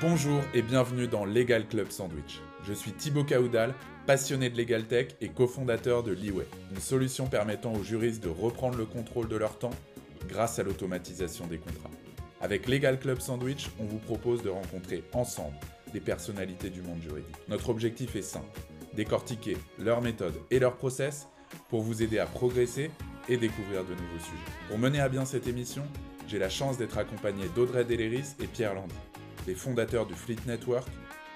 Bonjour et bienvenue dans Legal Club Sandwich. Je suis Thibaut Caoudal, passionné de Legal Tech et cofondateur de Leeway, une solution permettant aux juristes de reprendre le contrôle de leur temps grâce à l'automatisation des contrats. Avec Legal Club Sandwich, on vous propose de rencontrer ensemble des personnalités du monde juridique. Notre objectif est simple, décortiquer leurs méthodes et leurs process pour vous aider à progresser et découvrir de nouveaux sujets. Pour mener à bien cette émission, j'ai la chance d'être accompagné d'Audrey Deléris et Pierre Landy, les fondateurs du Fleet Network,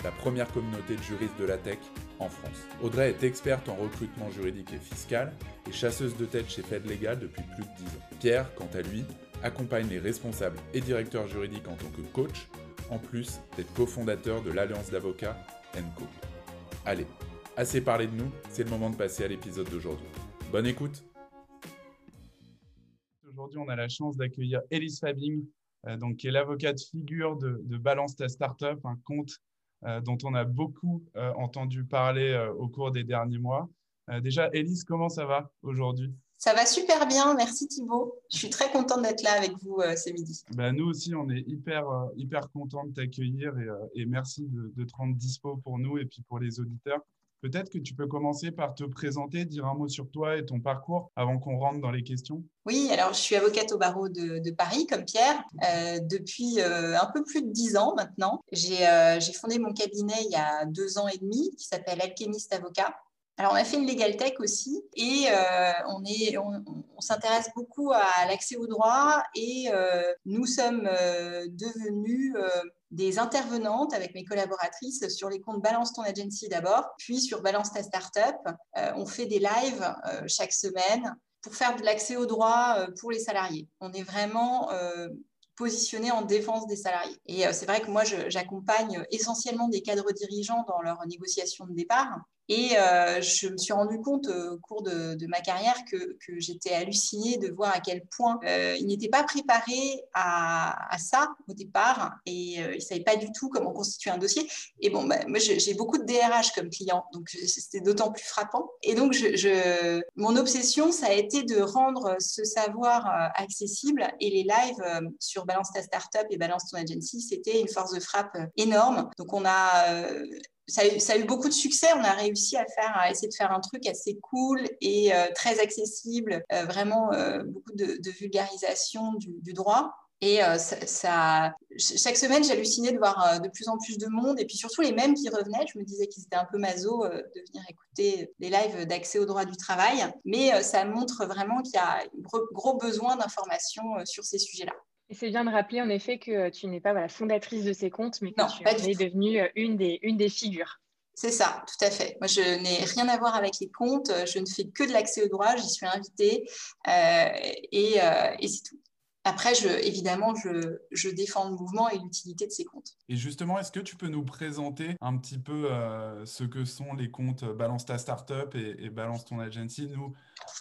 la première communauté de juristes de la tech en France. Audrey est experte en recrutement juridique et fiscal et chasseuse de tête chez Fed Legal depuis plus de 10 ans. Pierre, quant à lui, accompagne les responsables et directeurs juridiques en tant que coach, en plus d'être cofondateur de l'Alliance d'avocats Co. Allez, assez parlé de nous, c'est le moment de passer à l'épisode d'aujourd'hui. Bonne écoute Aujourd'hui, on a la chance d'accueillir Elise Fabing, euh, donc, qui est l'avocate figure de, de, Balance ta Startup, un compte euh, dont on a beaucoup euh, entendu parler au cours des derniers mois. déjà, Elise, comment ça va aujourd'hui? Ça va super bien, merci Thibault. Je suis très contente d'être là avec vous ce midi. Ben, nous aussi, on est hyper, hyper contents de t'accueillir et, et, merci de, de te rendre dispo pour nous et puis pour les auditeurs. Peut-être que tu peux commencer par te présenter, dire un mot sur toi et ton parcours avant qu'on rentre dans les questions. Oui, alors je suis avocate au barreau de, Paris, comme Pierre, euh, depuis euh, un peu plus de dix ans maintenant. Euh, j'ai fondé mon cabinet il y a deux ans et demi qui s'appelle Alchemist Avocat. Alors, on a fait une legal tech aussi et on s'intéresse beaucoup à l'accès au droit et nous sommes devenus des intervenantes avec mes collaboratrices sur les comptes Balance ton agency d'abord, puis sur Balance ta startup. Euh, on fait des lives euh, chaque semaine pour faire de l'accès au droit euh, pour les salariés. On est vraiment positionné en défense des salariés. Et c'est vrai que moi, j'accompagne essentiellement des cadres dirigeants dans leur négociation de départ. Et euh, je me suis rendu compte au cours de, ma carrière que, j'étais hallucinée de voir à quel point euh, ils n'étaient pas préparés à, ça au départ et euh, ils ne savaient pas du tout comment constituer un dossier. Et bon, bah, moi, j'ai beaucoup de DRH comme client, donc c'était d'autant plus frappant. Et donc, mon obsession, ça a été de rendre ce savoir accessible et les lives sur Balance ta startup et Balance ton agency, c'était une force de frappe énorme. Donc, on a ça a, eu, beaucoup de succès. On a réussi à faire, à essayer de faire un truc assez cool et euh, très accessible, euh, vraiment euh, beaucoup de, vulgarisation du, droit. Et chaque semaine, j'hallucinais de voir de plus en plus de monde et puis surtout les mêmes qui revenaient. Je me disais qu'ils étaient un peu maso de venir écouter les lives d'accès au droit du travail. Mais ça montre vraiment qu'il y a un gros besoin d'information sur ces sujets-là. Et c'est bien de rappeler en effet que tu n'es pas voilà, fondatrice de ces comptes, mais que tu es devenue euh, une des, une des figures. C'est ça, tout à fait. Moi, je n'ai rien à voir avec les comptes. Je ne fais que de l'accès au droit. J'y suis invitée euh, et, euh, et c'est tout. Après, je, évidemment, je, je, défends le mouvement et l'utilité de ces comptes. Et justement, est-ce que tu peux nous présenter un petit peu ce que sont les comptes Balance ta startup et, et Balance ton agency? Nous,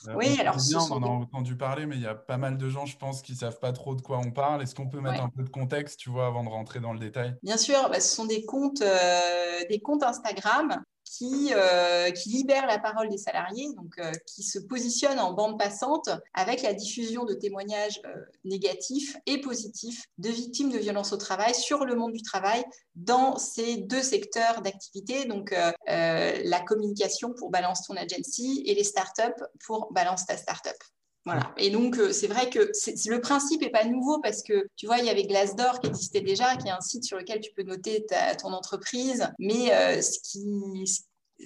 euh, oui, alors bien, on en a entendu parler, mais il y a pas mal de gens, je pense, qui savent pas trop de quoi on parle. Est-ce qu'on peut mettre un peu de contexte, tu vois, avant de rentrer dans le détail? Bien sûr, bah, ce sont des comptes, euh, des comptes Instagram qui, euh, qui libère la parole des salariés, donc euh, qui se positionne en bande passante avec la diffusion de témoignages euh, négatifs et positifs de victimes de violences au travail sur le monde du travail dans ces deux secteurs d'activité, donc la communication pour Balance ton agency et les startups pour Balance ta startup. Voilà. Et donc, c'est vrai que le principe n'est pas nouveau parce que, tu vois, il y avait Glassdoor qui existait déjà, qui est un site sur lequel tu peux noter ton entreprise. Mais ce, qui,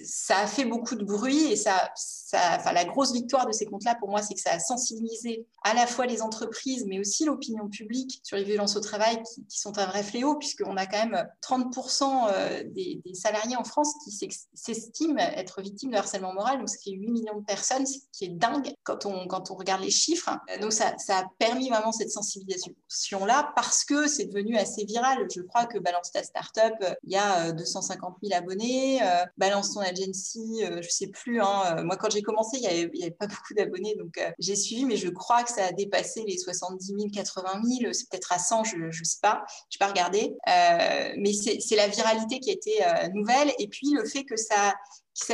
ça a fait beaucoup de bruit et ça, ça enfin, la grosse victoire de ces comptes-là, pour moi, c'est que ça a sensibilisé à la fois les entreprises, mais aussi l'opinion publique sur les violences au travail qui, sont un vrai fléau, puisqu'on a quand même 30% euh, des, salariés en France qui s'estiment être victimes de harcèlement moral. Donc, ça fait 8 millions de personnes, ce qui est dingue quand on, quand on regarde les chiffres. Donc, ça, a permis vraiment cette sensibilisation-là parce que c'est devenu assez viral. Je crois que Balance ta Startup, il y a 250 euh, 000 abonnés. Euh, Balance ton Agency, je ne sais plus. Hein, moi, quand j'ai commencé, il n'y avait, pas beaucoup d'abonnés, donc j'ai suivi, mais je crois que ça a dépassé les 70 000, 80 000. C'est peut-être à 100, je ne sais pas. Je n'ai pas regardé. mais c'est la viralité qui a été nouvelle. Et puis, le fait que ça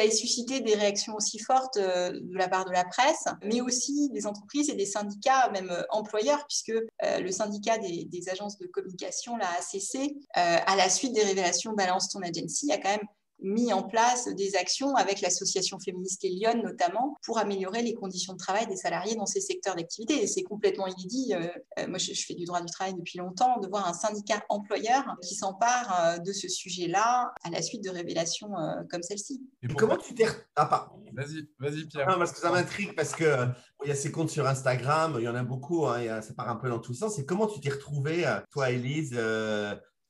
ait suscité des réactions aussi fortes euh, de la part de la presse, mais aussi des entreprises et des syndicats, même euh, employeurs, puisque euh, le syndicat des, agences de communication, la ACC, à la suite des révélations Balance ton agency, a quand même mis en place des actions avec l'association féministe et Lyon notamment pour améliorer les conditions de travail des salariés dans ces secteurs d'activité. Et c'est complètement inédit. Euh, euh, moi, je, fais du droit du travail depuis longtemps, de voir un syndicat employeur qui s'empare euh, de ce sujet-là à la suite de révélations comme celle-ci. Et comment tu t'es... Ah, Vas-y, vas-y Pierre. Non, parce que ça m'intrigue parce que il y a ces comptes sur Instagram, il y en a beaucoup, hein, ça part un peu dans tous les sens. Et comment tu t'es retrouvée, toi, Elise,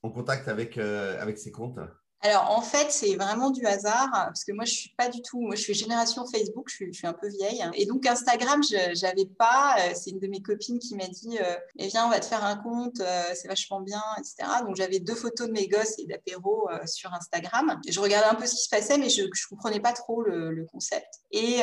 en contact avec, avec ces comptes? Alors, en fait, c'est vraiment du hasard, parce que moi, je suis pas du tout, moi, je suis génération Facebook, je suis, un peu vieille. Et donc, Instagram, je n'avais pas. Euh, c'est une de mes copines qui m'a dit, eh euh, viens, on va te faire un compte, euh, c'est vachement bien, etc. Donc, j'avais deux photos de mes gosses et d'apéro sur Instagram. je regardais un peu ce qui se passait, mais je ne comprenais pas trop le, concept. Et,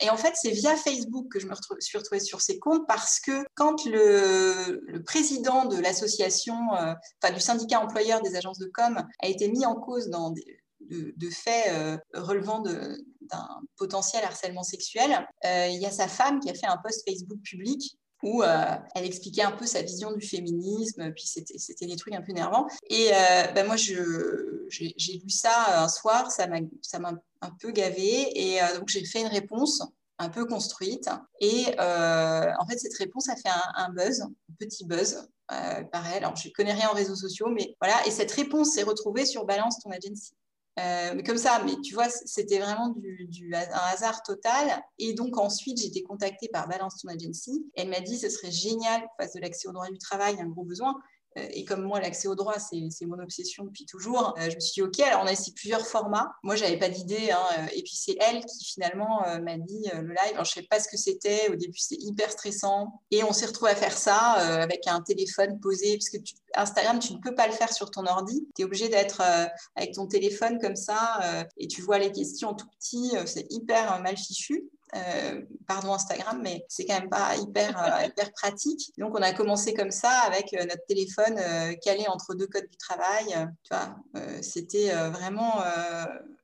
et, en fait, c'est via Facebook que je me suis retrouvée sur ces comptes, parce que quand le, le président de l'association, enfin, du syndicat employeur des agences de com a été mis en cause dans des, de, faits euh, relevant d'un potentiel harcèlement sexuel, euh, il y a sa femme qui a fait un post Facebook public où euh, elle expliquait un peu sa vision du féminisme, puis c'était des trucs un peu énervants. Et ben moi, j'ai lu ça un soir, ça m'a un peu gavé, et donc j'ai fait une réponse un peu construite. Et en fait, cette réponse a fait un, un buzz, un petit buzz, euh, pareil, alors je ne connais rien en réseaux sociaux, mais voilà. Et cette réponse s'est retrouvée sur Balance ton agency. Euh, comme ça, mais tu vois, c'était vraiment du, un hasard total. Et donc ensuite, j'ai été contactée par Balance ton agency. Elle m'a dit, ce serait génial fasse de l'accès au droit du travail, un gros besoin. Euh, et comme moi, l'accès au droit, c'est mon obsession depuis toujours, euh, je me suis dit, OK, alors on a essayé plusieurs formats. Moi, je n'avais pas d'idée. Hein, euh, et puis, c'est elle qui finalement m'a dit le live. Je ne sais pas ce que c'était. Au début, c'était hyper stressant. Et on s'est retrouvé à faire ça avec un téléphone posé. Parce que Instagram, tu ne peux pas le faire sur ton ordi. Tu es obligé d'être avec ton téléphone comme ça. et tu vois les questions tout petit. c'est hyper mal fichu. Euh, pardon Instagram, mais c'est quand même pas hyper, euh, hyper pratique. Donc, on a commencé comme ça avec euh, notre téléphone calé entre deux codes du travail. tu vois, c'était vraiment,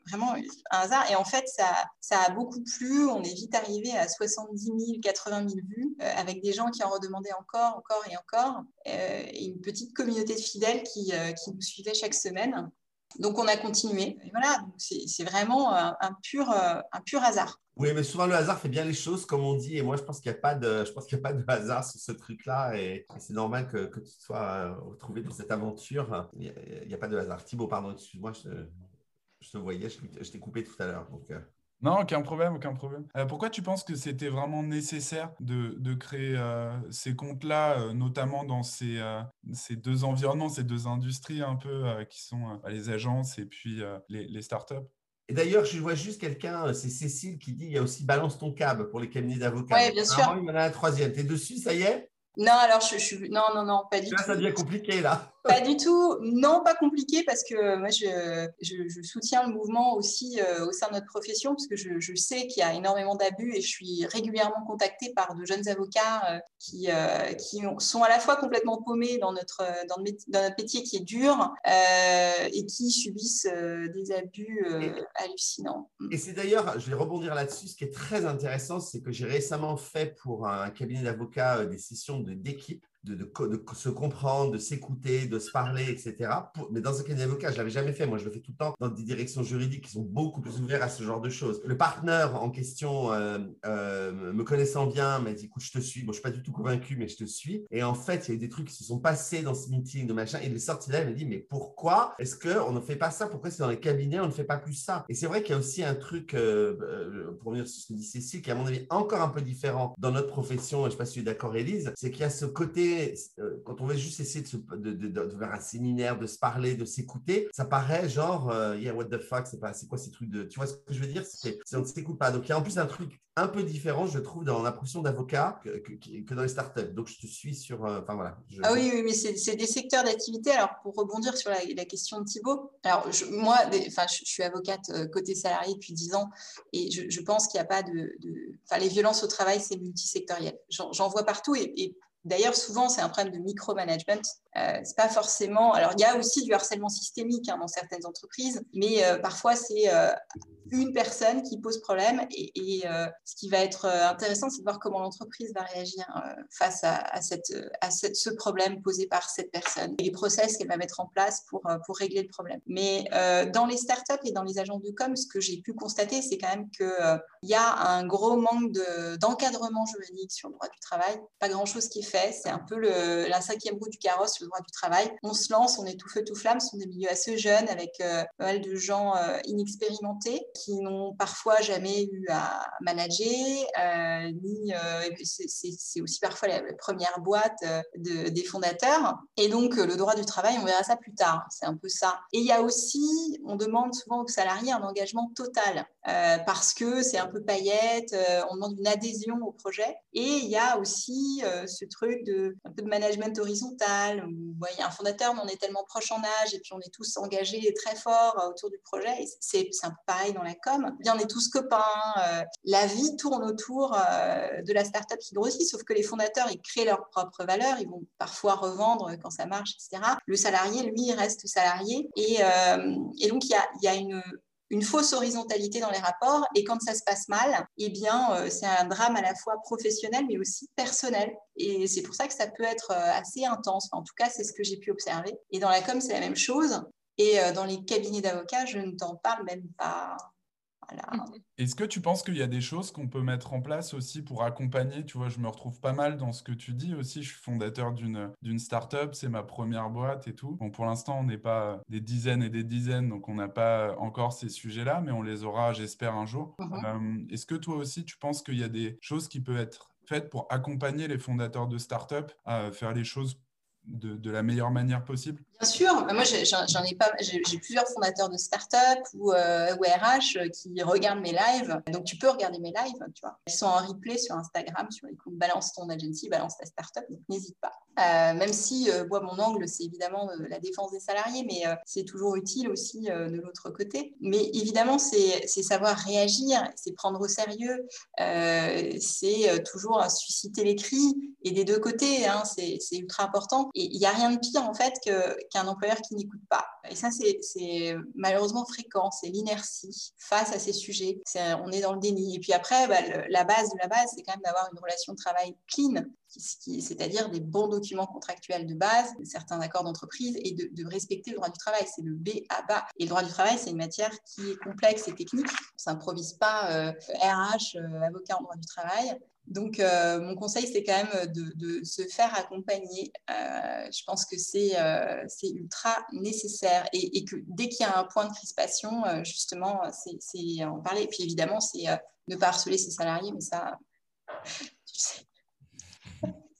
vraiment un hasard. Et en fait, ça, ça a beaucoup plu. On est vite arrivé à 70 000, 80 000 vues avec des gens qui en redemandaient encore, encore et encore. et une petite communauté de fidèles qui, qui nous suivait chaque semaine. Donc on a continué. Voilà, c'est vraiment un, pur, un pur hasard. Oui, mais souvent le hasard fait bien les choses, comme on dit. Et moi, je pense qu'il n'y a pas de, hasard sur ce truc-là. Et c'est normal que, que, tu sois euh, retrouvé dans cette aventure. Il n'y a, pas de hasard. Thibaut, pardon, excuse-moi, je, te voyais, je, t'ai coupé tout à l'heure. Euh. Non, aucun problème, aucun problème. Euh, pourquoi tu penses que c'était vraiment nécessaire de, de créer ces comptes-là, notamment dans ces, ces, deux environnements, ces deux industries un peu qui sont les agences et puis les, les startups? Et d'ailleurs, je vois juste quelqu'un, c'est Cécile qui dit il y a aussi balance ton câble pour les cabinets d'avocats. Oui, bien sûr. Il y en a un troisième. Tu es dessus, ça y est? Non, alors je, suis. Non, non, non, pas du tout. Ça devient compliqué là. Pas du tout. Non, pas compliqué parce que moi, je, je, soutiens le mouvement aussi euh, au sein de notre profession parce que je, je sais qu'il y a énormément d'abus et je suis régulièrement contactée par de jeunes avocats euh, qui, euh, qui sont à la fois complètement paumés dans notre, dans, notre métier qui est dur et qui subissent des abus hallucinants. Et c'est d'ailleurs, je vais rebondir là-dessus, ce qui est très intéressant, c'est que j'ai récemment fait pour un cabinet d'avocats des sessions d'équipe de, de, se comprendre, de s'écouter, de se parler, etc. mais dans un cabinet d'avocat, je ne l'avais jamais fait. Moi, je le fais tout le temps dans des directions juridiques qui sont beaucoup plus ouvertes à ce genre de choses. Le partenaire en question, euh, euh, me connaissant bien, m'a dit, écoute, je te suis. Bon, je ne suis pas du tout convaincu, mais je te suis. Et en fait, il y a eu des trucs qui se sont passés dans ce meeting, de machin. Il est sorti là, il m'a dit, mais pourquoi est-ce qu'on ne fait pas ça? Pourquoi c'est dans les cabinets, on ne fait pas plus ça? Et c'est vrai qu'il y a aussi un truc, euh, pour revenir sur ce que dit Cécile, qui à mon avis encore un peu différent dans notre profession, je ne sais pas si tu es d'accord, Élise, c'est qu'il y a ce côté euh, quand on veut juste essayer de, de, faire un séminaire, de se parler, de s'écouter, ça paraît genre, euh, yeah, what the fuck, c'est, pas, c'est quoi ces trucs de. Tu vois ce que je veux dire? C'est, On ne s'écoute pas. Donc, il y a en plus un truc un peu différent, je trouve, dans l'impression d'avocat que, que, dans les startups. Donc, je te suis sur. Euh, enfin, voilà. Ah oui, oui, mais c'est, des secteurs d'activité. Alors, pour rebondir sur la, question de Thibault, alors, moi, enfin, je, suis avocate côté salarié depuis 10 ans et je, pense qu'il n'y a pas de. Enfin, les violences au travail, c'est multisectoriel. J'en, vois partout et, et D'ailleurs, souvent, c'est un problème de micromanagement. Euh, c'est pas forcément. Alors, il y a aussi du harcèlement systémique hein, dans certaines entreprises, mais euh, parfois c'est euh, une personne qui pose problème. Et, euh, ce qui va être intéressant, c'est de voir comment l'entreprise va réagir face à, ce problème posé par cette personne et les process qu'elle va mettre en place pour, régler le problème. Mais dans les startups et dans les agences de com, ce que j'ai pu constater, c'est quand même qu'il il y a un gros manque d'encadrement juridique sur le droit du travail. Pas grand-chose qui est fait. C'est un peu le, la cinquième roue du carrosse droit du travail. On se lance, on est tout feu tout flamme, ce sont des milieux assez jeunes avec euh, pas mal de gens euh, inexpérimentés qui n'ont parfois jamais eu à manager, euh, ni c'est aussi parfois la, première boîte de, des fondateurs. Et donc le droit du travail, on verra ça plus tard. C'est un peu ça. Et il y a aussi, on demande souvent aux salariés un engagement total parce que c'est un peu paillette, on demande une adhésion au projet. Et il y a aussi ce truc de un peu de management horizontal vous voyez un fondateur, mais on est tellement proche en âge et puis on est tous engagés très fort euh, autour du projet. C'est un peu pareil dans la com. On est tous copains. Euh, la vie tourne autour euh, de la startup qui grossit, sauf que les fondateurs, ils créent leurs propres valeurs. Ils vont parfois revendre quand ça marche, etc. Le salarié, lui, reste salarié. Et, et donc, il y a, y a une, une fausse horizontalité dans les rapports. Et quand ça se passe mal, eh bien, euh, c'est un drame à la fois professionnel, mais aussi personnel. Et c'est pour ça que ça peut être euh, assez intense. en tout cas, c'est ce que j'ai pu observer. Et dans la com, c'est la même chose. Et euh, dans les cabinets d'avocats, je ne t'en parle même pas. Est-ce que tu penses qu'il y a des choses qu'on peut mettre en place aussi pour accompagner? Tu vois, je me retrouve pas mal dans ce que tu dis aussi. Je suis fondateur d'une, d'une start-up, c'est ma première boîte et tout. Bon, pour l'instant, on n'est pas des dizaines et des dizaines, donc on n'a pas encore ces sujets-là, mais on les aura, j'espère, un jour. Uh-huh. Euh, est-ce que toi aussi, tu penses qu'il y a des choses qui peuvent être faites pour accompagner les fondateurs de start-up à faire les choses de, la meilleure manière possible? Bien sûr, moi j'en ai pas, j'ai plusieurs fondateurs de start-up ou, euh, RH euh, qui regardent mes lives. Donc tu peux regarder mes lives, tu vois. Ils sont en replay sur Instagram, sur les comptes Balance ton agency, Balance ta start-up, donc n'hésite pas. Euh, même si moi mon angle c'est évidemment la défense des salariés, mais c'est toujours utile aussi de l'autre côté. Mais évidemment c'est savoir réagir, c'est prendre au sérieux, c'est toujours susciter les cris et des deux côtés, hein, c'est ultra important. Et il n'y a rien de pire, en fait, qu'un employeur qui n'écoute pas. Et ça, c'est malheureusement fréquent. C'est l'inertie face à ces sujets. on est dans le déni. Et puis après, bah, la base de la base, c'est quand même d'avoir une relation de travail clean, c'est-à-dire des bons documents contractuels de base, certains accords d'entreprise et de, respecter le droit du travail. C'est le B à bas. Et le droit du travail, c'est une matière qui est complexe et technique. On s'improvise pas RH, euh, euh, avocat en droit du travail. Donc, euh, mon conseil, c'est quand même de, se faire accompagner. Euh, je pense que c'est euh, ultra nécessaire et, que dès qu'il y a un point de crispation, justement, c'est en parler. Et puis, évidemment, c'est ne pas harceler ses salariés, mais ça, tu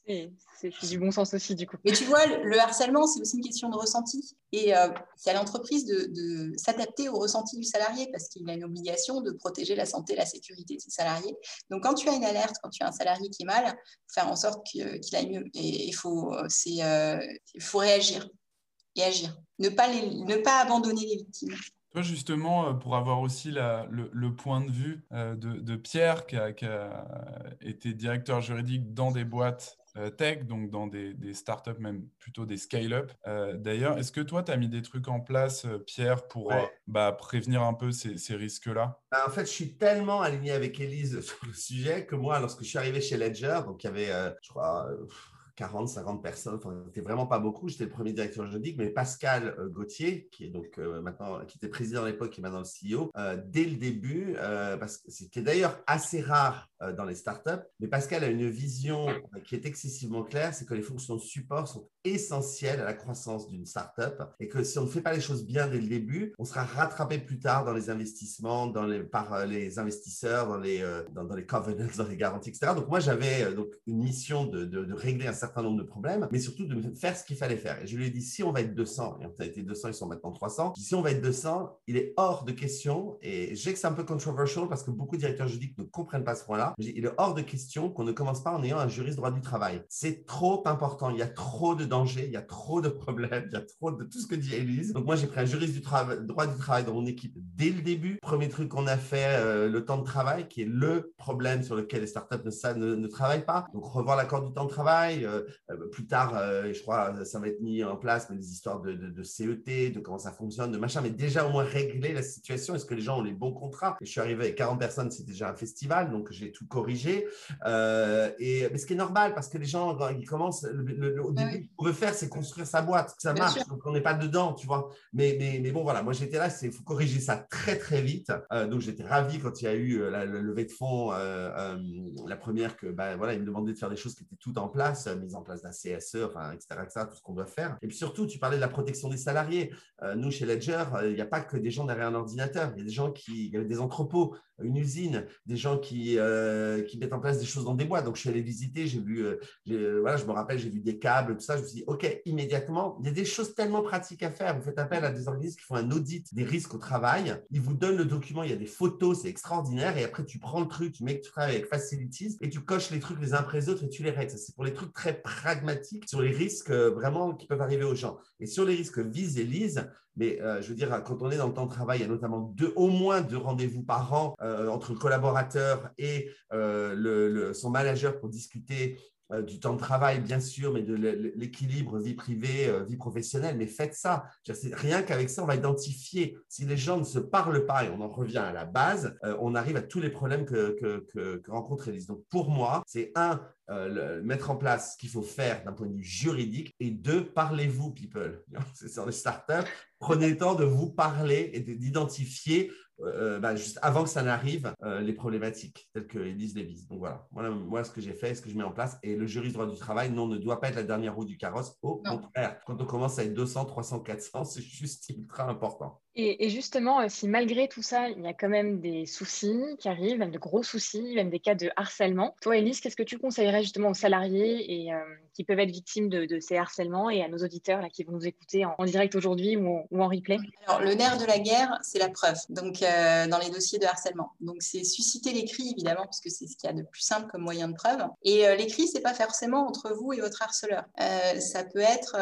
sais. C'est du bon sens aussi, du coup. Mais tu vois, le, harcèlement, c'est aussi une question de ressenti. Et euh, c'est à l'entreprise de, s'adapter au ressenti du salarié parce qu'il a une obligation de protéger la santé la sécurité de ses salariés. Donc, quand tu as une alerte, quand tu as un salarié qui est mal, faire en sorte qu'il aille mieux. Et il faut, euh, faut réagir et agir. Ne pas, ne pas abandonner les victimes. Toi, justement, euh, pour avoir aussi le, point de vue de, Pierre, qui a, été directeur juridique dans des boîtes euh, tech, donc dans des, startups, même plutôt des scale-up. Euh, d'ailleurs, est-ce que toi, tu as mis des trucs en place, euh, Pierre, pour bah, prévenir un peu ces, risques-là? Bah, En fait, je suis tellement aligné avec Elise sur le sujet que moi, lorsque je suis arrivé chez Ledger, donc il y avait, je crois, 40, 50 personnes. Enfin, c'était vraiment pas beaucoup. J'étais le premier directeur juridique, mais Pascal euh, Gauthier, qui est donc euh, maintenant, qui était président à l'époque et maintenant le CEO, euh, dès le début, parce que c'était d'ailleurs assez rare dans les startups, mais Pascal a une vision qui est excessivement claire, c'est que les fonctions de support sont essentielles à la croissance d'une startup et que si on ne fait pas les choses bien dès le début, on sera rattrapé plus tard dans les investissements, dans les, par les investisseurs, dans les, dans, les covenants, dans les garanties, etc. Donc moi, j'avais donc une mission de, régler un certain nombre de problèmes, mais surtout de faire ce qu'il fallait faire. Et je lui ai dit, si on va être 200, et on a été 200, ils sont maintenant 300, si on va être 200, il est hors de question, et je sais que c'est un peu controversial parce que beaucoup de directeurs juridiques ne comprennent pas ce point-là, il est hors de question qu'on ne commence pas en ayant un juriste droit du travail. C'est trop important, il y a trop de dangers, il y a trop de problèmes, il y a trop de tout ce que dit Elise. Donc moi, j'ai pris un juriste du droit du travail dans mon équipe dès le début. Premier truc qu'on a fait, euh, le temps de travail, qui est le problème sur lequel les startups ne, ne, travaillent pas. Donc revoir l'accord du temps de travail. Euh, euh, plus tard, je crois, ça va être mis en place, mais des histoires de, CET, de comment ça fonctionne, de machin, mais déjà au moins régler la situation. Est-ce que les gens ont les bons contrats? Et je suis arrivé avec 40 personnes, c'était déjà un festival, donc j'ai tout corrigé. et, mais ce qui est normal, parce que les gens, ils commencent, au début, ce qu'on veut faire, c'est construire sa boîte, que ça marche, donc on n'est pas dedans, tu vois. Mais, mais, mais bon, voilà, moi j'étais là, il faut corriger ça très très vite. Euh, donc j'étais ravi quand il y a eu euh, la, levée de fonds, euh, la première que, ben, voilà, il me demandait de faire des choses qui étaient toutes en place, mise en place d'un CSE, enfin, etc., etc., tout ce qu'on doit faire. Et puis surtout, tu parlais de la protection des salariés. nous, chez Ledger, il n'y a pas que des gens derrière un ordinateur, il y a des gens qui, il y avait des entrepôts, une usine, des gens qui, qui mettent en place des choses dans des boîtes. Donc je suis allé visiter, j'ai vu, voilà, je me rappelle, j'ai vu des câbles, tout ça. Je me suis dit, OK, immédiatement, il y a des choses tellement pratiques à faire. Vous faites appel à des organismes qui font un audit des risques au travail. Ils vous donnent le document, il y a des photos, c'est extraordinaire. Et après, tu prends le truc, tu mets que tu travailles avec Facilities et tu coches les trucs les uns après les autres et tu les règles. c'est pour les trucs très pragmatiques sur les risques euh, vraiment qui peuvent arriver aux gens. Et sur les risques vise et lise, mais euh, je veux dire, quand on est dans le temps de travail, il y a notamment deux, au moins deux rendez-vous par an euh, entre le collaborateur et le, son manager pour discuter euh, du temps de travail, bien sûr, mais de l'équilibre vie privée, euh, vie professionnelle. Mais faites ça. Rien qu'avec ça, on va identifier. Si les gens ne se parlent pas, et on en revient à la base, euh, on arrive à tous les problèmes que, que, que, que Elise. Donc, pour moi, c'est un, mettre en place ce qu'il faut faire d'un point de vue juridique, et deux, parlez-vous, people. C'est sur les startups. Prenez le temps de vous parler et d'identifier euh, bah, juste avant que ça n'arrive, euh, les problématiques telles que Elise Lévis. Donc voilà, voilà, moi ce que j'ai fait, ce que je mets en place. Et le juriste droit du travail, non, ne doit pas être la dernière roue du carrosse. Au contraire, quand on commence à être 200, 300, 400, c'est juste ultra important. Et, justement, euh, si malgré tout ça, il y a quand même des soucis qui arrivent, même de gros soucis, même des cas de harcèlement, toi, Elise, qu'est-ce que tu conseillerais justement aux salariés et, euh, qui peuvent être victimes de, ces harcèlements et à nos auditeurs là, qui vont nous écouter en, direct aujourd'hui ou, en replay? Alors, le nerf de la guerre, c'est la preuve, donc euh, dans les dossiers de harcèlement. Donc, c'est susciter l'écrit, évidemment, parce que c'est ce qu'il y a de plus simple comme moyen de preuve. Et l'écrit, c'est pas forcément entre vous et votre harceleur. ça peut être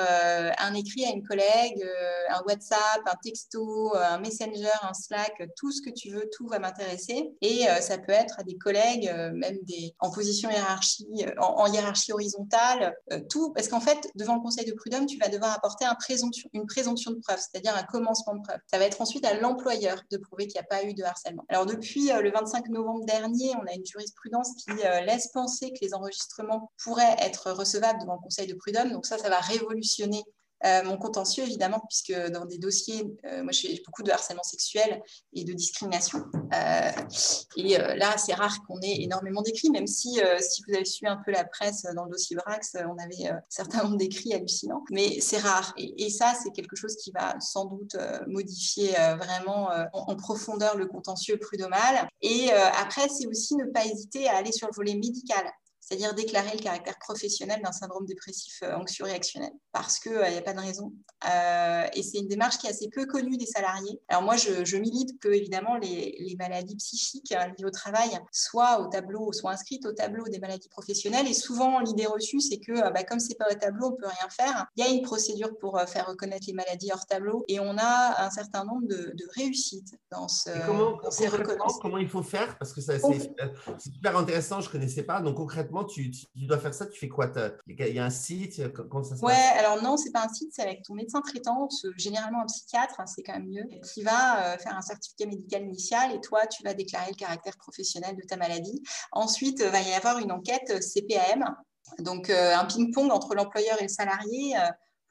un écrit à une collègue, un WhatsApp, un texto, un Messenger, un Slack, tout ce que tu veux, tout va m'intéresser. Et euh, ça peut être à des collègues, euh, même des, en position hiérarchie, euh, en, hiérarchie horizontale, tout. Parce qu'en fait, devant le conseil de prud'homme, tu vas devoir apporter une présomption de preuve, c'est-à-dire un commencement de preuve. Ça va être ensuite à l'employeur de prouver qu'il n'y a pas eu de harcèlement. Alors, depuis le 25 novembre dernier, on a une jurisprudence qui laisse penser que les enregistrements pourraient être recevables devant le conseil de prud'homme. Donc ça, ça va révolutionner euh, mon contentieux, évidemment, puisque dans des dossiers, euh, moi, j'ai beaucoup de harcèlement sexuel et de discrimination. Euh, et là, c'est rare qu'on ait énormément d'écrits, même si, si vous avez suivi un peu la presse dans le dossier Brax, on avait un certain nombre d'écrits hallucinants. Mais c'est rare. Et, ça, c'est quelque chose qui va sans doute modifier vraiment en, profondeur le contentieux prud'homal. Et après, c'est aussi ne pas hésiter à aller sur le volet médical c'est-à-dire déclarer le caractère professionnel d'un syndrome dépressif euh, anxio-réactionnel, parce qu'il n'y euh, a pas de raison. Euh, et c'est une démarche qui est assez peu connue des salariés. Alors moi, je, milite que, évidemment, les, maladies psychiques liées au travail soient au tableau, soient inscrites au tableau des maladies professionnelles. Et souvent, l'idée reçue, c'est que bah, comme c'est pas au tableau, on peut rien faire. Il y a une procédure pour faire reconnaître les maladies hors tableau, et on a un certain nombre de, réussites dans, ce, comment, ces reconnaissances. Comment il faut faire? Parce que c'est super intéressant, je connaissais pas. Donc concrètement, tu, dois faire ça, tu fais quoi Il y a un site? Comment ça se Ouais, alors non, c'est pas un site, c'est avec ton médecin traitant, généralement un psychiatre, hein, c'est quand même mieux, qui va euh, faire un certificat médical initial et toi, tu vas déclarer le caractère professionnel de ta maladie. Ensuite, il va y avoir une enquête euh, CPAM, donc euh, un ping-pong entre l'employeur et le salarié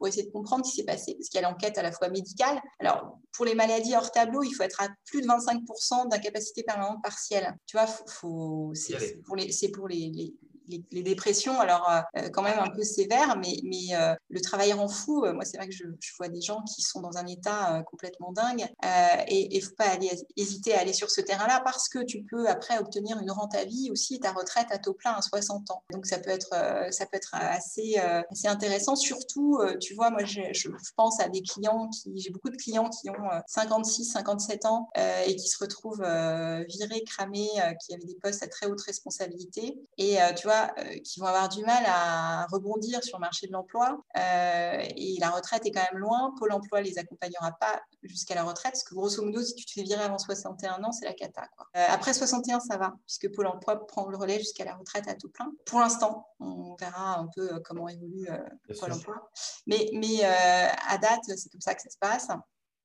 pour essayer de comprendre ce qui s'est passé, parce qu'il y a l'enquête à la fois médicale. Alors, pour les maladies hors tableau, il faut être à plus de 25% d'incapacité permanente partielle. Tu vois, faut, c'est pour, les, pour les, les, dépressions, alors quand même un peu sévères, mais, mais le travail rend fou. Moi, c'est vrai que je, vois des gens qui sont dans un état complètement dingue et il ne faut pas hésiter à aller sur ce terrain-là parce que tu peux après obtenir une rente à vie aussi, ta retraite à taux plein à 60 ans. Donc ça peut être, ça peut être assez, assez intéressant. Surtout, tu vois, moi, je pense à des clients qui, j'ai beaucoup de clients qui ont 56, 57 ans et qui se retrouvent virés, cramés, qui avaient des postes à très haute responsabilité et tu vois, qui vont avoir du mal à rebondir sur le marché de l'emploi. et la retraite est quand même loin. Pôle emploi les accompagnera pas jusqu'à la retraite, parce que grosso modo, si tu te fais virer avant 61 ans, c'est la cata. après 61, ça va, puisque Pôle emploi prend le relais jusqu'à la retraite à tout plein. Pour l'instant, on verra un peu comment évolue Pôle emploi. Mais, mais à date, c'est comme ça que ça se passe.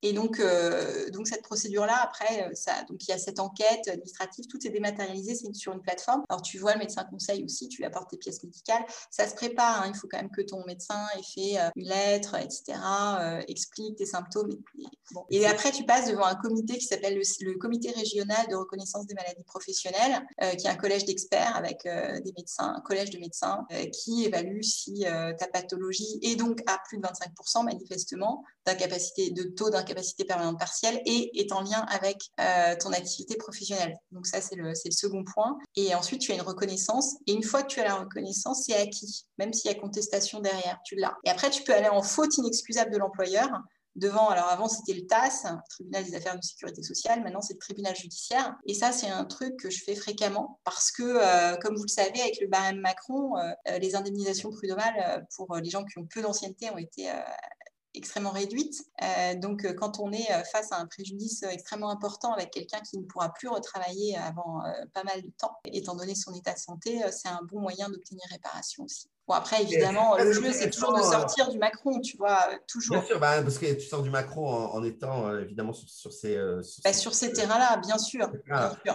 Et donc, euh, donc cette procédure-là, après, euh, ça, donc il y a cette enquête administrative, tout est dématérialisé, c'est sur une plateforme. Alors, tu vois, le médecin conseil aussi, tu lui apportes tes pièces médicales. Ça se prépare, hein, il faut quand même que ton médecin ait fait euh, une lettre, etc., explique tes symptômes. Et, après, tu passes devant un comité qui s'appelle le, comité régional de reconnaissance des maladies professionnelles, qui est un collège d'experts avec des médecins, un collège de médecins qui évalue si ta pathologie est donc à plus de 25% manifestement d'incapacité, de taux d'incapacité capacité permanente partielle et est en lien avec euh, ton activité professionnelle. Donc ça, c'est le, second point. Et ensuite, tu as une reconnaissance. Et une fois que tu as la reconnaissance, c'est acquis, même s'il y a contestation derrière, tu l'as. Et après, tu peux aller en faute inexcusable de l'employeur devant, alors avant c'était le TAS, le tribunal des affaires de sécurité sociale, maintenant c'est le tribunal judiciaire. Et ça c'est un truc que je fais fréquemment parce que, euh, comme vous le savez, avec le barème Macron, euh, les indemnisations prud'homales pour les gens qui ont peu d'ancienneté ont été extrêmement réduite. Euh, donc, euh, quand on est euh, face à un préjudice extrêmement important avec quelqu'un qui ne pourra plus retravailler avant pas mal de temps, étant donné son état de santé, c'est un bon moyen d'obtenir réparation aussi. Bon, après, évidemment, le jeu, c'est toujours de sortir du Macron, tu vois, toujours. Bien sûr, bah, parce que tu sors du Macron en, étant évidemment sur, ces... Bah, sur, ces, terrains-là, bien sûr,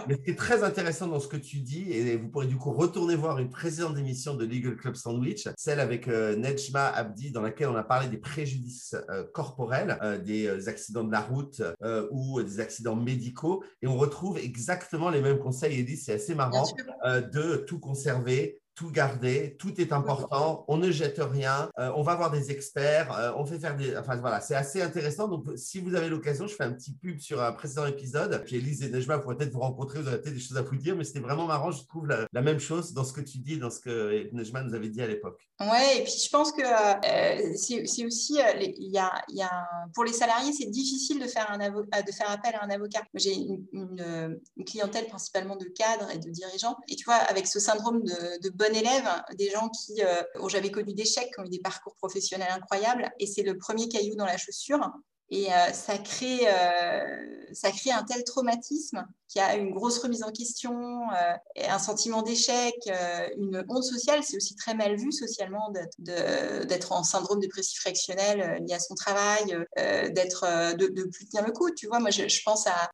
Mais ce qui est très intéressant dans ce que tu dis, et vous pourrez du coup retourner voir une précédente émission de Legal Club Sandwich, celle avec Nejma Abdi, dans laquelle on a parlé des préjudices corporels, des accidents de la route ou des accidents médicaux, et on retrouve exactement les mêmes conseils, Edith, c'est assez marrant, de tout conserver, tout garder, tout est important, on ne jette rien, euh, on va voir des experts, euh, on fait faire des... Enfin voilà, c'est assez intéressant. Donc si vous avez l'occasion, je fais un petit pub sur un précédent épisode. Puis Elise et Nejma pourraient peut-être vous rencontrer, vous aurez peut-être des choses à vous dire, mais c'était vraiment marrant, je trouve, la, même chose dans ce que tu dis, dans ce que Nejma nous avait dit à l'époque. Ouais, et puis je pense que euh, c'est aussi, il y a, y a, pour les salariés, c'est difficile de faire, un de faire appel à un avocat. J'ai une, une, clientèle principalement de cadres et de dirigeants, et tu vois, avec ce syndrome de, de bon élève, des gens qui, euh, j'avais connu chèques, qui ont eu des parcours professionnels incroyables, et c'est le premier caillou dans la chaussure. Et euh, ça, crée, euh, ça crée un tel traumatisme qui a une grosse remise en question, euh, un sentiment d'échec, euh, une honte sociale. C'est aussi très mal vu socialement d'être en syndrome dépressif réactionnel euh, lié à son travail, d'être de, de plus tenir le coup. Tu vois, moi, je, pense à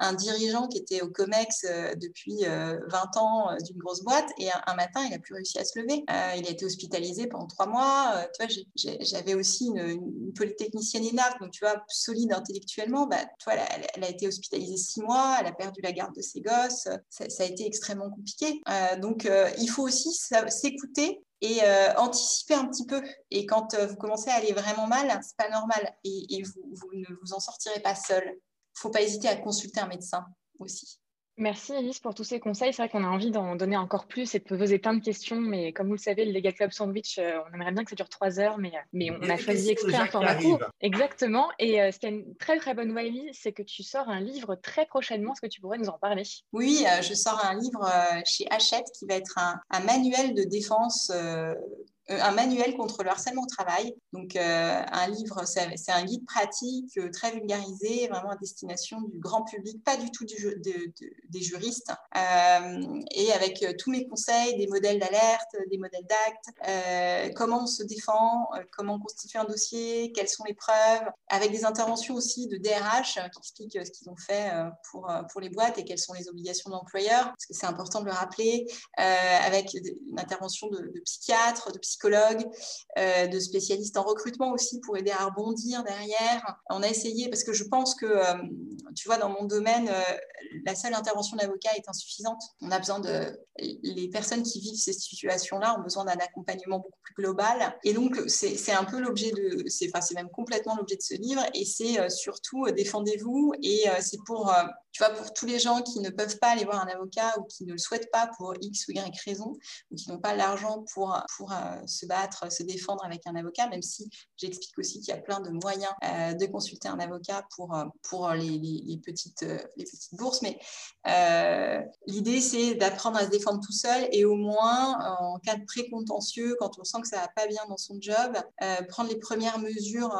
un, dirigeant qui était au Comex depuis 20 ans d'une grosse boîte et un, matin, il n'a plus réussi à se lever. il a été hospitalisé pendant trois mois. tu vois, j'avais aussi une, polytechnicienne énarque, donc tu vois, solide intellectuellement. Bah, tu vois, elle, elle a été hospitalisée six mois, elle a perdu la garde de ses gosses. Ça, a été extrêmement compliqué. Euh, donc, euh, il faut aussi s'écouter et euh, anticiper un petit peu. Et quand vous commencez à aller vraiment mal, c'est pas normal et, vous, ne vous en sortirez pas seul. Il faut pas hésiter à consulter un médecin aussi. Merci Elise pour tous ces conseils. C'est vrai qu'on a envie d'en donner encore plus et de poser plein de questions, mais comme vous le savez, le Legal Club Sandwich, euh, on aimerait bien que ça dure trois heures, mais, euh, mais on a choisi exprès un format court. Exactement. Et euh, ce qui est une très très bonne nouvelle, Elise, c'est que tu sors un livre très prochainement. Est-ce que tu pourrais nous en parler? Oui, je sors un livre chez Hachette qui va être un, un manuel de défense euh, un manuel contre le harcèlement au travail. Donc, euh, un livre, c'est un guide pratique, euh, très vulgarisé, vraiment à destination du grand public, pas du tout des juristes, et avec tous mes conseils, des modèles d'alerte, des modèles d'actes, comment on se défend, comment constituer un dossier, quelles sont les preuves, avec des interventions aussi de DRH qui expliquent ce qu'ils ont fait pour, pour les boîtes et quelles sont les obligations de l'employeur, parce que c'est important de le rappeler, avec une intervention de, de psychiatre, de psychologue, psychologues, de spécialistes en recrutement aussi pour aider à rebondir derrière. On a essayé, parce que je pense que, tu vois, dans mon domaine, la seule intervention d'avocat est insuffisante. On a besoin de... Les personnes qui vivent ces situations-là ont besoin d'un accompagnement beaucoup plus global. Et donc, c'est un peu l'objet de... C'est enfin, même complètement l'objet de ce livre. Et c'est surtout, défendez-vous. Et c'est pour tu vois, pour tous les gens qui ne peuvent pas aller voir un avocat ou qui ne le souhaitent pas pour X ou Y raison, ou qui n'ont pas l'argent pour, euh, se battre, se défendre avec un avocat, même si j'explique aussi qu'il y a plein de moyens euh, de consulter un avocat pour, euh, pour les, petites, bourses. Mais l'idée, c'est d'apprendre à se défendre tout seul et au moins, en cas de précontentieux, quand on sent que ça va pas bien dans son job, prendre les premières mesures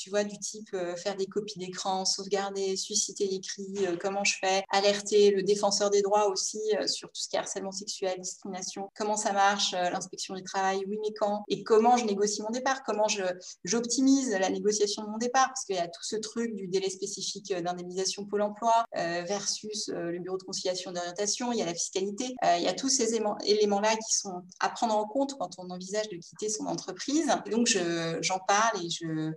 tu vois, du type euh, faire des copies d'écran, sauvegarder, susciter les cris, euh, comment je fais, alerter le défenseur des droits aussi euh, sur tout ce qui est harcèlement sexuel, discrimination, comment ça marche, l'inspection du travail, oui mais quand, et comment je négocie mon départ, comment j'optimise la négociation de mon départ, parce qu'il y a tout ce truc du délai spécifique d'indemnisation Pôle emploi versus le bureau de conciliation d'orientation, il y a la fiscalité, il y a tous ces éléments-là qui sont à prendre en compte quand on envisage de quitter son entreprise. Et donc j'en parle et, je,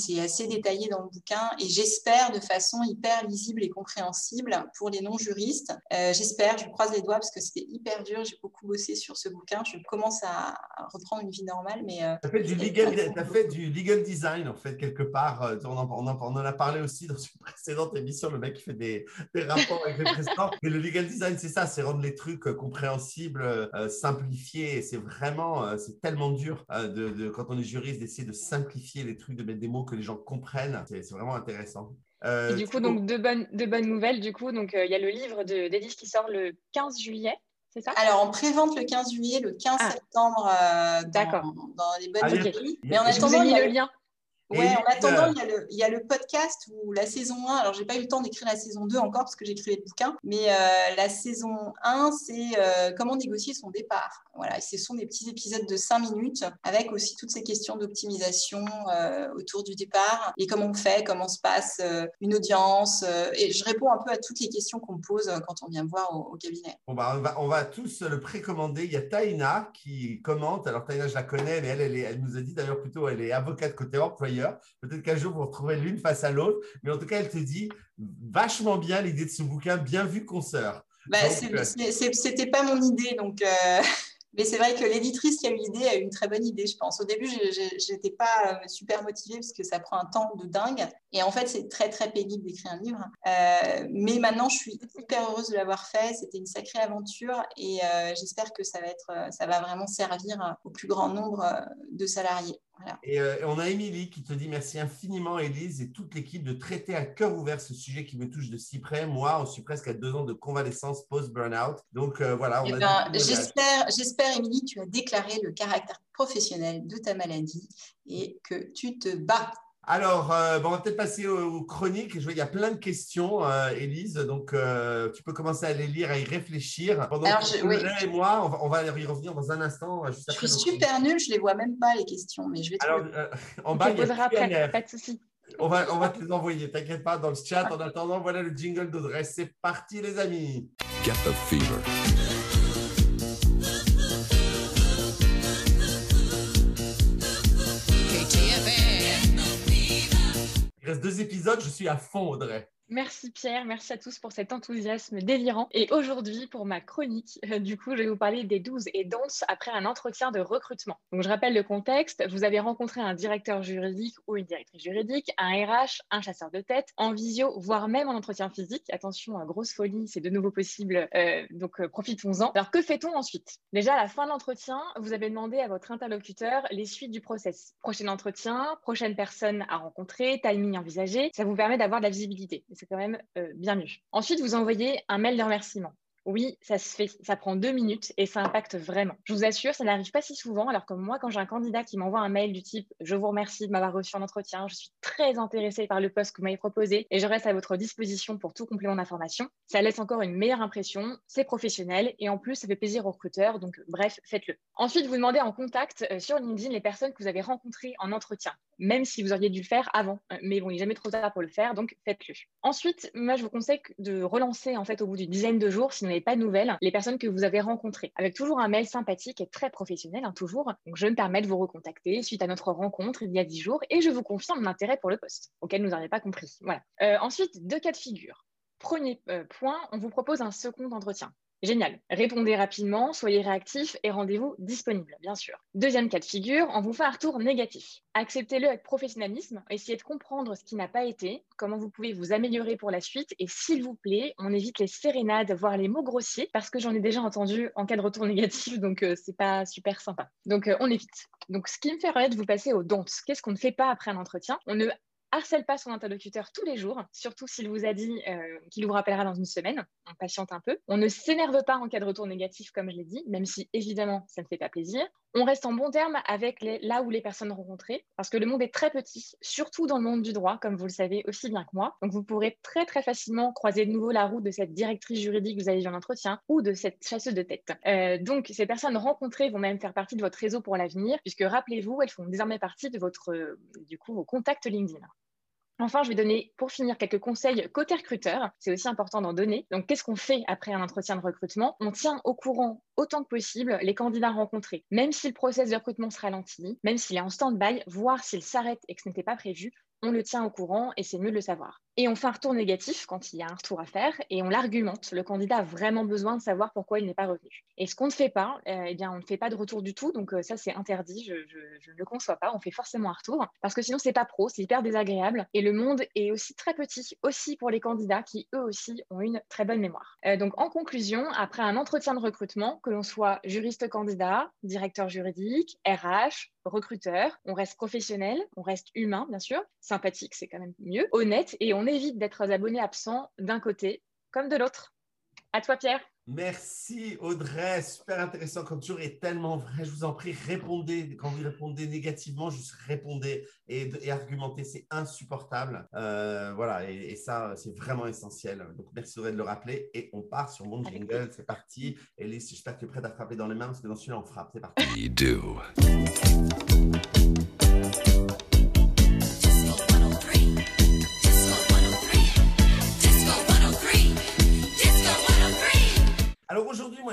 c'est assez détaillé dans le bouquin et j'espère de façon hyper lisible et compréhensible pour les non-juristes. Euh, j'espère, je croise les doigts parce que c'était hyper dur, j'ai beaucoup bossé sur ce bouquin, je commence à, reprendre une vie normale. Mais, euh, tu as, fait du legal, as fait du legal design en fait quelque part, euh, on en, on en, a parlé aussi dans une précédente émission, le mec qui fait des, des rapports avec les présidents. Mais le legal design, c'est ça, c'est rendre les trucs compréhensibles, simplifiés. C'est vraiment, c'est tellement dur de, de, quand on est juriste d'essayer de simplifier les trucs, de mettre des mots que les gens comprennent. C'est vraiment intéressant. Euh, du coup, donc, deux, bonnes, deux bonnes nouvelles. Du coup, donc, euh, il y a le livre d'Edith qui sort le 15 juillet. C'est ça? Alors, on prévente le 15 juillet, le 15 ah. septembre euh, dans, dans, les bonnes librairies. Mais en attendant, il y a le lien? Ouais, en attendant, il y, a le, il y, a le, podcast ou la saison 1. Alors, j'ai pas eu le temps d'écrire la saison 2 encore parce que écrit le bouquin. Mais euh, la saison 1, c'est euh, comment négocier son départ. Voilà, ce sont des petits épisodes de 5 minutes avec aussi toutes ces questions d'optimisation euh, autour du départ et comment on fait, comment se passe une audience. et je réponds un peu à toutes les questions qu'on me pose quand on vient me voir au, cabinet. Bon, bah, on, va, on va tous le précommander. Il y a Taina qui commente. Alors, Taina, je la connais, mais elle, elle, elle nous a dit d'ailleurs plutôt, elle est avocate côté employeur. Peut-être qu'un jour, vous retrouvez l'une face à l'autre. Mais en tout cas, elle te dit vachement bien l'idée de ce bouquin, bien vu, consoeur. Bah, euh, C'était pas mon idée. Donc, euh, Mais c'est vrai que l'éditrice qui a eu l'idée a eu une très bonne idée, je pense. Au début, je n'étais pas euh, super motivée parce que ça prend un temps de dingue. Et en fait, c'est très, très pénible d'écrire un livre. Euh, mais maintenant, je suis hyper heureuse de l'avoir fait. C'était une sacrée aventure et euh, j'espère que ça va, être, ça va vraiment servir au plus grand nombre de salariés. Et, on a Émilie qui te dit merci infiniment, Élise, et toute l'équipe de traiter à cœur ouvert ce sujet qui me touche de si près. Moi, on suis presque à deux ans de convalescence post-burnout. Donc voilà, on eh ben, J'espère, j'espère, Émilie, tu as déclaré le caractère professionnel de ta maladie et que tu te bats alors, euh, bon, on va peut-être passer aux, chroniques. Je vois, il y a plein de questions, euh, Élise. Donc, euh, tu peux commencer à les lire, à y réfléchir. Pendant Alors, que et moi, on va, y revenir dans un instant. je suis super nulle, je ne les vois même pas, les questions. Mais je vais Alors, en bas, il y a après, pas de souci. On va, on va te les envoyer, t'inquiète pas, dans le chat. En attendant, voilà le jingle d'Audrey. C'est parti, les amis. Get the fever. Reste deux épisodes, je suis à fond, Audrey. Merci Pierre, merci à tous pour cet enthousiasme délirant. Et aujourd'hui, pour ma chronique, euh, du coup, je vais vous parler des 12 et danses après un entretien de recrutement. Donc, je rappelle le contexte. Vous avez rencontré un directeur juridique ou une directrice juridique, un RH, un chasseur de tête, en visio, voire même en entretien physique. Attention, grosse folie, c'est de nouveau possible, euh, donc euh, profitons-en. Alors, que fait-on ensuite? Déjà, à la fin de l'entretien, vous avez demandé à votre interlocuteur les suites du process. Prochain entretien, prochaine personne à rencontrer, timing envisagé. Ça vous permet d'avoir de la visibilité c'est quand même euh, bien mieux. Ensuite, vous envoyez un mail de remerciement. Oui, ça se fait, ça prend deux minutes et ça impacte vraiment. Je vous assure, ça n'arrive pas si souvent. Alors que moi, quand j'ai un candidat qui m'envoie un mail du type Je vous remercie de m'avoir reçu en entretien, je suis très intéressée par le poste que vous m'avez proposé et je reste à votre disposition pour tout complément d'information, ça laisse encore une meilleure impression, c'est professionnel et en plus, ça fait plaisir aux recruteurs. Donc, bref, faites-le. Ensuite, vous demandez en contact euh, sur LinkedIn les personnes que vous avez rencontrées en entretien. même si vous auriez dû le faire avant. Mais bon, il n'est jamais trop tard pour le faire, donc faites-le. Ensuite, moi, je vous conseille de relancer, en fait, au bout d'une dizaine de jours, si vous pas de nouvelles, les personnes que vous avez rencontrées, avec toujours un mail sympathique et très professionnel, hein, toujours. Donc, je me permets de vous recontacter suite à notre rencontre il y a dix jours et je vous confirme l'intérêt pour le poste, auquel nous n'avions pas compris. Voilà. Euh, ensuite, deux cas de figure. Premier euh, point, on vous propose un second entretien. Génial. Répondez rapidement, soyez réactif et rendez-vous disponible, bien sûr. Deuxième cas de figure, on vous fait un retour négatif. Acceptez-le avec professionnalisme, essayez de comprendre ce qui n'a pas été, comment vous pouvez vous améliorer pour la suite et s'il vous plaît, on évite les sérénades, voire les mots grossiers parce que j'en ai déjà entendu en cas de retour négatif, donc euh, c'est pas super sympa. Donc euh, on évite. Donc ce qui me fait de vous passer au don't. Qu'est-ce qu'on ne fait pas après un entretien? Harcèle pas son interlocuteur tous les jours, surtout s'il vous a dit euh, qu'il vous rappellera dans une semaine. On patiente un peu. On ne s'énerve pas en cas de retour négatif, comme je l'ai dit, même si évidemment ça ne fait pas plaisir. On reste en bon terme avec là où les personnes rencontrées, parce que le monde est très petit, surtout dans le monde du droit, comme vous le savez aussi bien que moi. Donc vous pourrez très très facilement croiser de nouveau la route de cette directrice juridique que vous avez vu en entretien ou de cette chasseuse de tête. Euh, donc ces personnes rencontrées vont même faire partie de votre réseau pour l'avenir, puisque rappelez-vous, elles font désormais partie de votre, euh, du coup, vos contacts LinkedIn. Enfin, je vais donner pour finir quelques conseils côté recruteur. C'est aussi important d'en donner. Donc, qu'est-ce qu'on fait après un entretien de recrutement? On tient au courant autant que possible les candidats rencontrés. Même si le process de recrutement se ralentit, même s'il est en stand-by, voire s'il s'arrête et que ce n'était pas prévu, on le tient au courant et c'est mieux de le savoir. Et on fait un retour négatif quand il y a un retour à faire et on l'argumente. Le candidat a vraiment besoin de savoir pourquoi il n'est pas revenu. Et ce qu'on ne fait pas, euh, eh bien, on ne fait pas de retour du tout. Donc euh, ça, c'est interdit. Je, ne le conçois pas. On fait forcément un retour parce que sinon, c'est pas pro, c'est hyper désagréable. Et le monde est aussi très petit, aussi pour les candidats qui eux aussi ont une très bonne mémoire. Euh, donc en conclusion, après un entretien de recrutement, que l'on soit juriste candidat, directeur juridique, RH, recruteur, on reste professionnel, on reste humain, bien sûr, sympathique, c'est quand même mieux, honnête, et on évite d'être abonné absent d'un côté comme de l'autre. À toi, Pierre. Merci Audrey, super intéressant comme toujours et tellement vrai. Je vous en prie, répondez. Quand vous répondez négativement, juste répondez et, et argumentez, c'est insupportable. Euh, voilà, et, ça, c'est vraiment essentiel. Donc merci Audrey de le rappeler et on part sur mon jingle, c'est parti. Elise, j'espère que tu es prête à frapper dans les mains parce que dans celui-là, on frappe. C'est parti.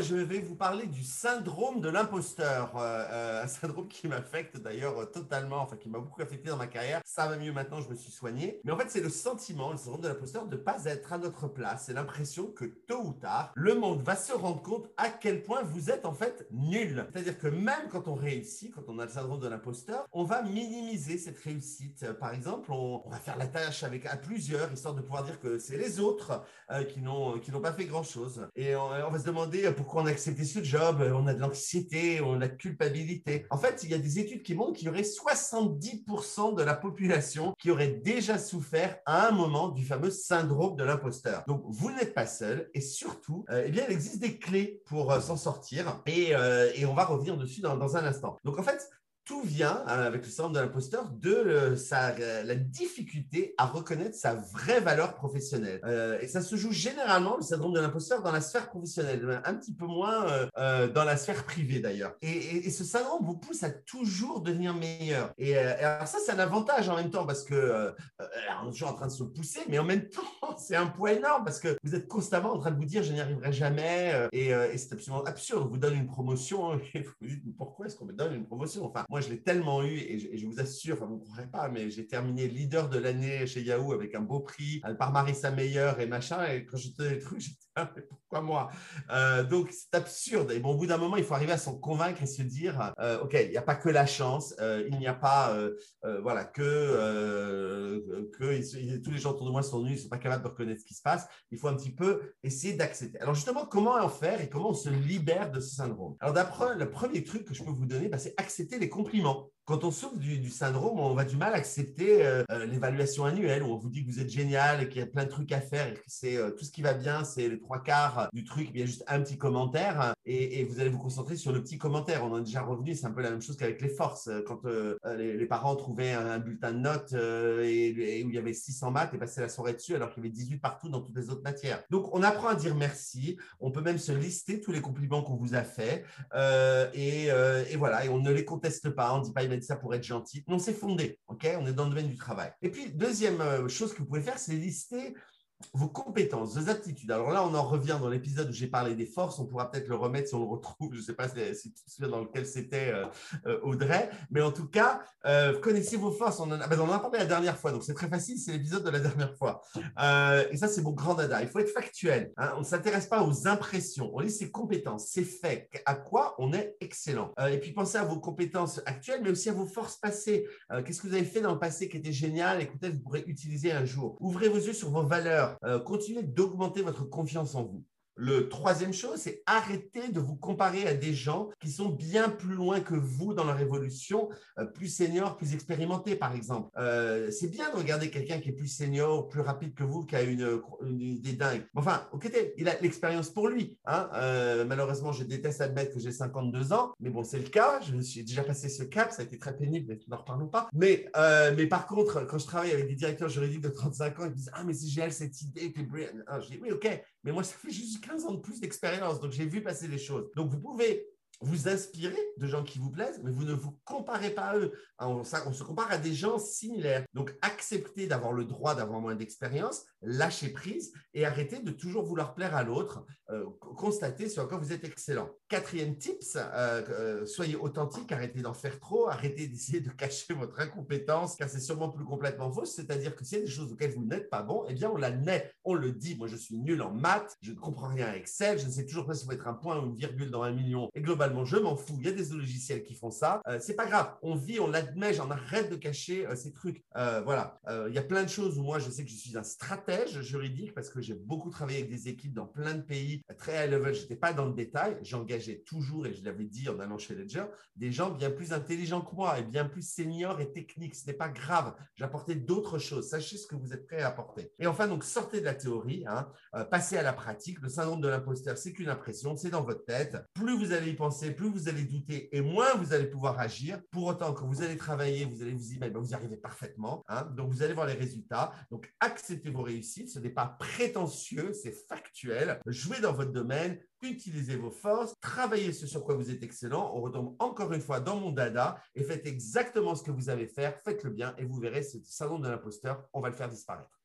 Je vais vous parler du syndrome de l'imposteur. Euh, euh, un syndrome qui m'affecte d'ailleurs euh, totalement, enfin qui m'a beaucoup affecté dans ma carrière. Ça va mieux maintenant, je me suis soigné. Mais en fait, c'est le sentiment, le syndrome de l'imposteur, de ne pas être à notre place. C'est l'impression que tôt ou tard, le monde va se rendre compte à quel point vous êtes en fait nul. C'est-à-dire que même quand on réussit, quand on a le syndrome de l'imposteur, on va minimiser cette réussite. Par exemple, on, va faire la tâche avec à plusieurs, histoire de pouvoir dire que c'est les autres qui n'ont pas fait grand-chose. Et on, on va se demander euh, pourquoi on a accepté ce job, euh, on a de l'anxiété, on a de culpabilité. En fait, il y a des études qui montrent qu'il y aurait 70% de la population qui aurait déjà souffert à un moment du fameux syndrome de l'imposteur. Donc, vous n'êtes pas seul et surtout, euh, eh bien, il existe des clés pour s'en sortir et, et, on va revenir dessus dans, dans un instant. Donc, en fait, tout vient, euh, avec le syndrome de l'imposteur, de euh, sa, euh, la difficulté à reconnaître sa vraie valeur professionnelle. et ça se joue généralement, le syndrome de l'imposteur, dans la sphère professionnelle, un petit peu moins dans la sphère privée d'ailleurs. Et, ce syndrome vous pousse à toujours devenir meilleur. Et, alors ça, c'est un avantage en même temps parce que on est toujours en train de se pousser, mais en même temps, c'est un poids énorme parce que vous êtes constamment en train de vous dire je n'y arriverai jamais. et, c'est absolument absurde. On vous donne une promotion et vous dites pourquoi est-ce qu'on me donne une promotion? Enfin, je l'ai tellement eu et je, vous assure, vous ne croirez pas, mais j'ai terminé leader de l'année chez Yahoo avec un beau prix par Marissa Meyer et machin. Et quand je tenais trucs, j'étais pourquoi moi euh, Donc, c'est absurde. Et bon, au bout d'un moment, il faut arriver à s'en convaincre et se dire, euh, OK, il n'y a pas que la chance, euh, il n'y a pas, voilà, que, que tous les gens autour de moi sont nuls, ils ne sont pas capables de reconnaître ce qui se passe. Il faut un petit peu essayer d'accepter. Alors, justement, comment en faire et comment on se libère de ce syndrome? Alors, d'après, le premier truc que je peux vous donner, bah, c'est accepter les compliments. Quand on souffre du, syndrome, on va du mal à accepter l'évaluation annuelle où on vous dit que vous êtes génial et qu'il y a plein de trucs à faire et que c'est tout ce qui va bien, c'est les trois quarts du truc, il y a juste un petit commentaire et, vous allez vous concentrer sur le petit commentaire. On en est déjà revenu, c'est un peu la même chose qu'avec les forces. Quand euh, les, parents trouvaient un, bulletin de notes euh, et, où il y avait 600 maths et passaient la soirée dessus alors qu'il y avait 18 partout dans toutes les autres matières. Donc, on apprend à dire merci. On peut même se lister tous les compliments qu'on vous a faits euh, et, voilà, et on ne les conteste pas. On ne dit pas mettre ça pour être gentil. Non, c'est fondé. OK? On est dans le domaine du travail. Et puis, deuxième euh, chose que vous pouvez faire, c'est lister vos compétences, vos aptitudes. Alors là, on en revient dans l'épisode où j'ai parlé des forces. On pourra peut-être le remettre si on le retrouve. Je ne sais pas si, tu dans lequel c'était euh, euh, Audrey. Mais en tout cas, euh, connaissez vos forces. On en, a, ben, on en a parlé la dernière fois. Donc c'est très facile. C'est l'épisode de la dernière fois. et ça, c'est mon grand dada. Il faut être factuel. Hein. On ne s'intéresse pas aux impressions. On lit ses compétences, ses faits. À quoi on est excellent. et puis pensez à vos compétences actuelles, mais aussi à vos forces passées. Qu'est-ce que vous avez fait dans le passé qui était génial et que peut-être vous pourrez utiliser un jour? Ouvrez vos yeux sur vos valeurs euh, continuez d'augmenter votre confiance en vous. Le troisième chose, c'est arrêter de vous comparer à des gens qui sont bien plus loin que vous dans leur évolution, euh, plus seniors, plus expérimentés, par exemple. Euh, c'est bien de regarder quelqu'un qui est plus senior, plus rapide que vous, qui a une, idée dingue. Enfin, ok, il a l'expérience pour lui. Hein. Euh, malheureusement, je déteste admettre que j'ai 52 ans, mais bon, c'est le cas. Je me suis déjà passé ce cap, ça a été très pénible, mais n'en reparlons pas. Mais, mais par contre, quand je travaille avec des directeurs juridiques de 35 ans, ils me disent Ah, mais c'est génial cette idée, t'es brillant. Ah, je dis Oui, ok, mais moi, ça fait juste 15 ans de plus d'expérience, donc j'ai vu passer les choses. Donc, vous pouvez vous inspirez de gens qui vous plaisent, mais vous ne vous comparez pas à eux. On, se compare à des gens similaires. Donc, acceptez d'avoir le droit d'avoir moins d'expérience, lâchez prise et arrêtez de toujours vouloir plaire à l'autre. Euh, constatez sur quoi vous êtes excellent. Quatrième tips, euh, euh, soyez authentique, arrêtez d'en faire trop, arrêtez d'essayer de cacher votre incompétence, car c'est sûrement plus complètement faux. C'est-à-dire que s'il y a des choses auxquelles vous n'êtes pas bon, eh bien, on la naît, on le dit. Moi, je suis nul en maths, je ne comprends rien à Excel, je ne sais toujours pas si faut être un point ou une virgule dans un million. Et globalement, je m'en fous. Il y a des logiciels qui font ça. Euh, c'est pas grave. On vit, on l'admet. J'en arrête de cacher euh, ces trucs. Euh, voilà. il y a plein de choses où moi, je sais que je suis un stratège juridique parce que j'ai beaucoup travaillé avec des équipes dans plein de pays très high level. J'étais pas dans le détail. J'engageais toujours, et je l'avais dit en allant chez Ledger, des gens bien plus intelligents que moi et bien plus seniors et techniques. Ce n'est pas grave. J'apportais d'autres choses. Sachez ce que vous êtes prêt à apporter. Et enfin, donc, sortez de la théorie, hein, passez à la pratique. Le syndrome de l'imposteur, c'est qu'une impression, c'est dans votre tête. Plus vous allez y penser, plus vous allez douter et moins vous allez pouvoir agir. Pour autant, quand vous allez travailler, vous allez vous y mettre, ben, vous y arrivez parfaitement. Hein. donc, vous allez voir les résultats. Donc, acceptez vos réussites. Ce n'est pas prétentieux, c'est factuel. Jouez dans votre domaine, utilisez vos forces, travaillez ce sur quoi vous êtes excellent. On retombe encore une fois dans mon dada et faites exactement ce que vous avez faire. Faites-le bien et vous verrez ce salon de l'imposteur, on va le faire disparaître.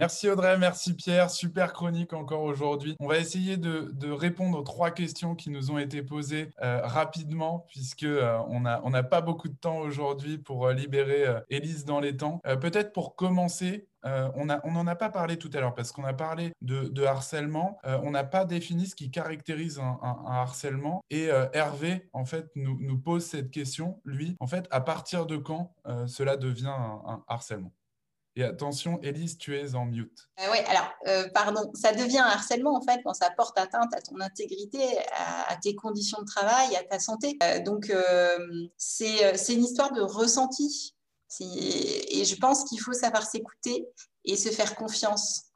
Merci Audrey, merci Pierre. Super chronique encore aujourd'hui. On va essayer de, répondre aux trois questions qui nous ont été posées euh, rapidement, puisque euh, on n'a pas beaucoup de temps aujourd'hui pour euh, libérer Élise dans les temps. Peut-être pour commencer, on n'en a pas parlé tout à l'heure parce qu'on a parlé de, harcèlement. on n'a pas défini ce qui caractérise un, harcèlement. Et Hervé, en fait, nous, pose cette question. Lui, en fait, à partir de quand cela devient un harcèlement? Et attention, Elise, tu es en mute. Euh, oui, alors, euh, pardon, ça devient un harcèlement en fait quand ça porte atteinte à ton intégrité, à, tes conditions de travail, à ta santé. Euh, donc, c'est une histoire de ressenti. Et je pense qu'il faut savoir s'écouter et se faire confiance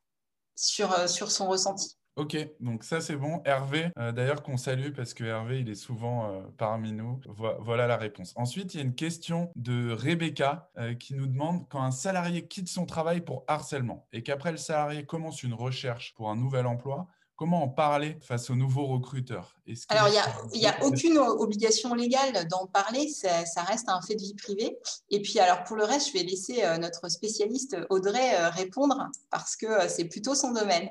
sur son ressenti. Ok, donc ça c'est bon. Hervé, euh, d'ailleurs qu'on salue parce que Hervé il est souvent euh, parmi nous. voilà la réponse. Ensuite, il y a une question de Rebecca euh, qui nous demande quand un salarié quitte son travail pour harcèlement et qu'après le salarié commence une recherche pour un nouvel emploi, comment en parler face aux nouveaux recruteurs Alors, il n'y a, aucune obligation légale d'en parler, ça, ça, reste un fait de vie privée. Et puis, alors pour le reste, je vais laisser notre spécialiste Audrey répondre parce que c'est plutôt son domaine.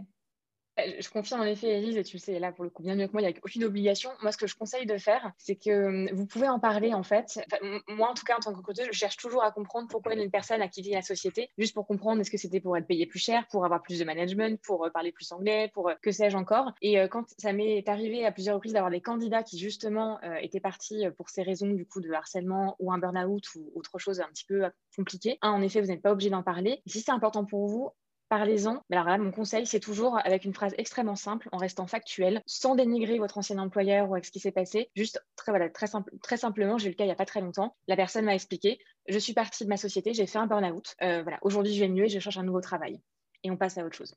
Euh, je confirme en effet, Elise, et tu le sais là pour le coup bien mieux que moi, il n'y a aucune obligation. Moi, ce que je conseille de faire, c'est que hum, vous pouvez en parler en fait. moi, en tout cas, en tant que je cherche toujours à comprendre pourquoi une personne a quitté la société, juste pour comprendre est-ce que c'était pour être payé plus cher, pour avoir plus de management, pour euh, parler plus anglais, pour euh, que sais-je encore. Et quand ça m'est arrivé à plusieurs reprises d'avoir des candidats qui justement étaient partis pour ces raisons du coup de harcèlement ou un burn-out ou autre chose un petit peu compliqué, en effet, vous n'êtes pas obligé d'en parler. Si c'est important pour vous, parlez-en. Mon conseil, c'est toujours avec une phrase extrêmement simple, en restant factuel, sans dénigrer votre ancien employeur ou avec ce qui s'est passé. Juste très, très simplement, j'ai eu le cas il n'y a pas très longtemps. La personne m'a expliqué, je suis partie de ma société, j'ai fait un burn-out. Euh, voilà, aujourd'hui, je vais mieux et je cherche un nouveau travail. Et on passe à autre chose.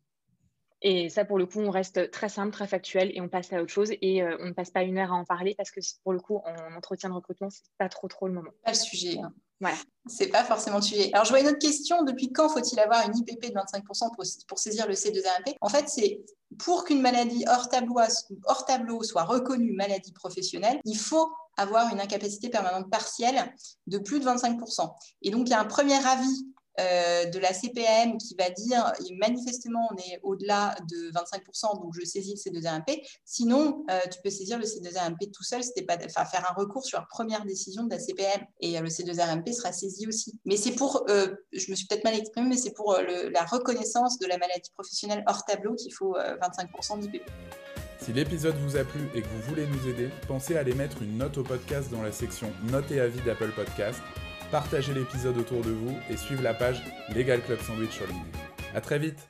Et ça, pour le coup, on reste très simple, très factuel et on passe à autre chose. Et euh, on ne passe pas une heure à en parler parce que pour le coup, en entretien de recrutement, c'est pas trop trop le moment. Pas le sujet. Hein. C'est pas forcément tué. Alors, je vois une autre question. Depuis quand faut-il avoir une IPP de 25% pour, saisir le C2RMP En fait, c'est pour qu'une maladie hors tableau soit reconnue maladie professionnelle, il faut avoir une incapacité permanente partielle de plus de 25%. Et donc, il y a un premier avis euh, de la CPM qui va dire manifestement on est au-delà de 25%, donc je saisis le C2RMP. Sinon, euh, tu peux saisir le C2RMP tout seul, pas, faire un recours sur la première décision de la CPM et euh, le C2RMP sera saisi aussi. Mais c'est pour, je me suis peut-être mal exprimée, mais c'est pour la reconnaissance de la maladie professionnelle hors tableau qu'il faut 25% d'IPP. Si l'épisode vous a plu et que vous voulez nous aider, pensez à aller mettre une note au podcast dans la section Notes et avis d'Apple Podcast partagez l'épisode autour de vous et suivez la page Legal Club Sandwich sur LinkedIn. A très vite